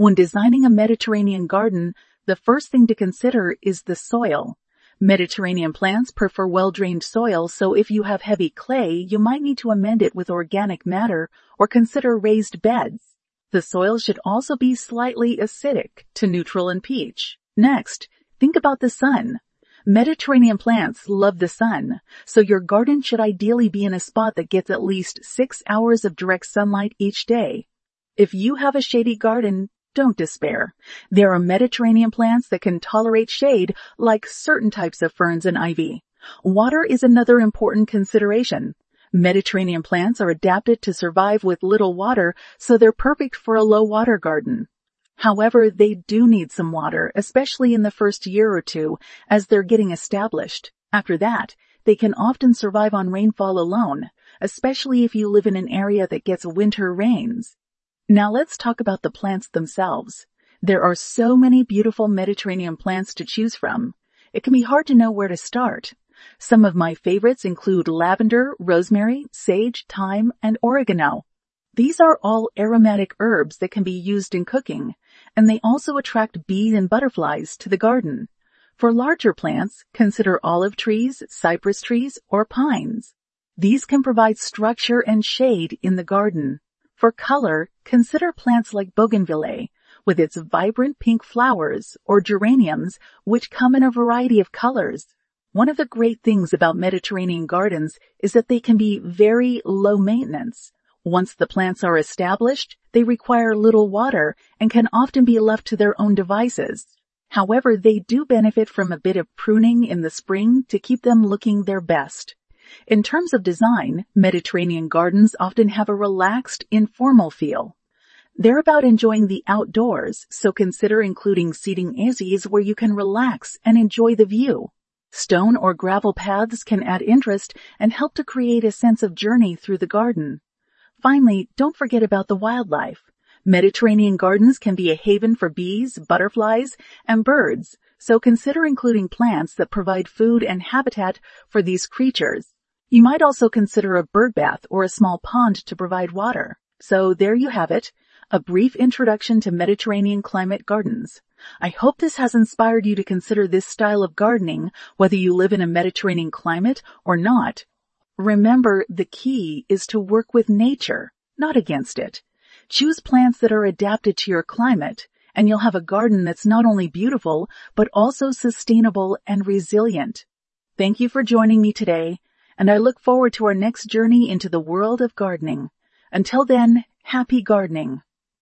When designing a Mediterranean garden, the first thing to consider is the soil. Mediterranean plants prefer well-drained soil, so if you have heavy clay, you might need to amend it with organic matter or consider raised beds. The soil should also be slightly acidic to neutral and pH. Next, think about the sun. Mediterranean plants love the sun, so your garden should ideally be in a spot that gets at least six hours of direct sunlight each day. If you have a shady garden, don't despair. There are Mediterranean plants that can tolerate shade like certain types of ferns and ivy. Water is another important consideration. Mediterranean plants are adapted to survive with little water, so they're perfect for a low water garden. However, they do need some water, especially in the first year or two as they're getting established. After that, they can often survive on rainfall alone, especially if you live in an area that gets winter rains. Now let's talk about the plants themselves. There are so many beautiful Mediterranean plants to choose from. It can be hard to know where to start. Some of my favorites include lavender, rosemary, sage, thyme, and oregano. These are all aromatic herbs that can be used in cooking, and they also attract bees and butterflies to the garden. For larger plants, consider olive trees, cypress trees, or pines. These can provide structure and shade in the garden. For color, consider plants like bougainvillea with its vibrant pink flowers or geraniums which come in a variety of colors. One of the great things about Mediterranean gardens is that they can be very low maintenance. Once the plants are established, they require little water and can often be left to their own devices. However, they do benefit from a bit of pruning in the spring to keep them looking their best. In terms of design, Mediterranean gardens often have a relaxed, informal feel. They're about enjoying the outdoors, so consider including seating areas where you can relax and enjoy the view. Stone or gravel paths can add interest and help to create a sense of journey through the garden. Finally, don't forget about the wildlife. Mediterranean gardens can be a haven for bees, butterflies, and birds, so consider including plants that provide food and habitat for these creatures. You might also consider a bird bath or a small pond to provide water. So there you have it, a brief introduction to Mediterranean climate gardens. I hope this has inspired you to consider this style of gardening, whether you live in a Mediterranean climate or not, Remember, the key is to work with nature, not against it. Choose plants that are adapted to your climate, and you'll have a garden that's not only beautiful, but also sustainable and resilient. Thank you for joining me today, and I look forward to our next journey into the world of gardening. Until then, happy gardening.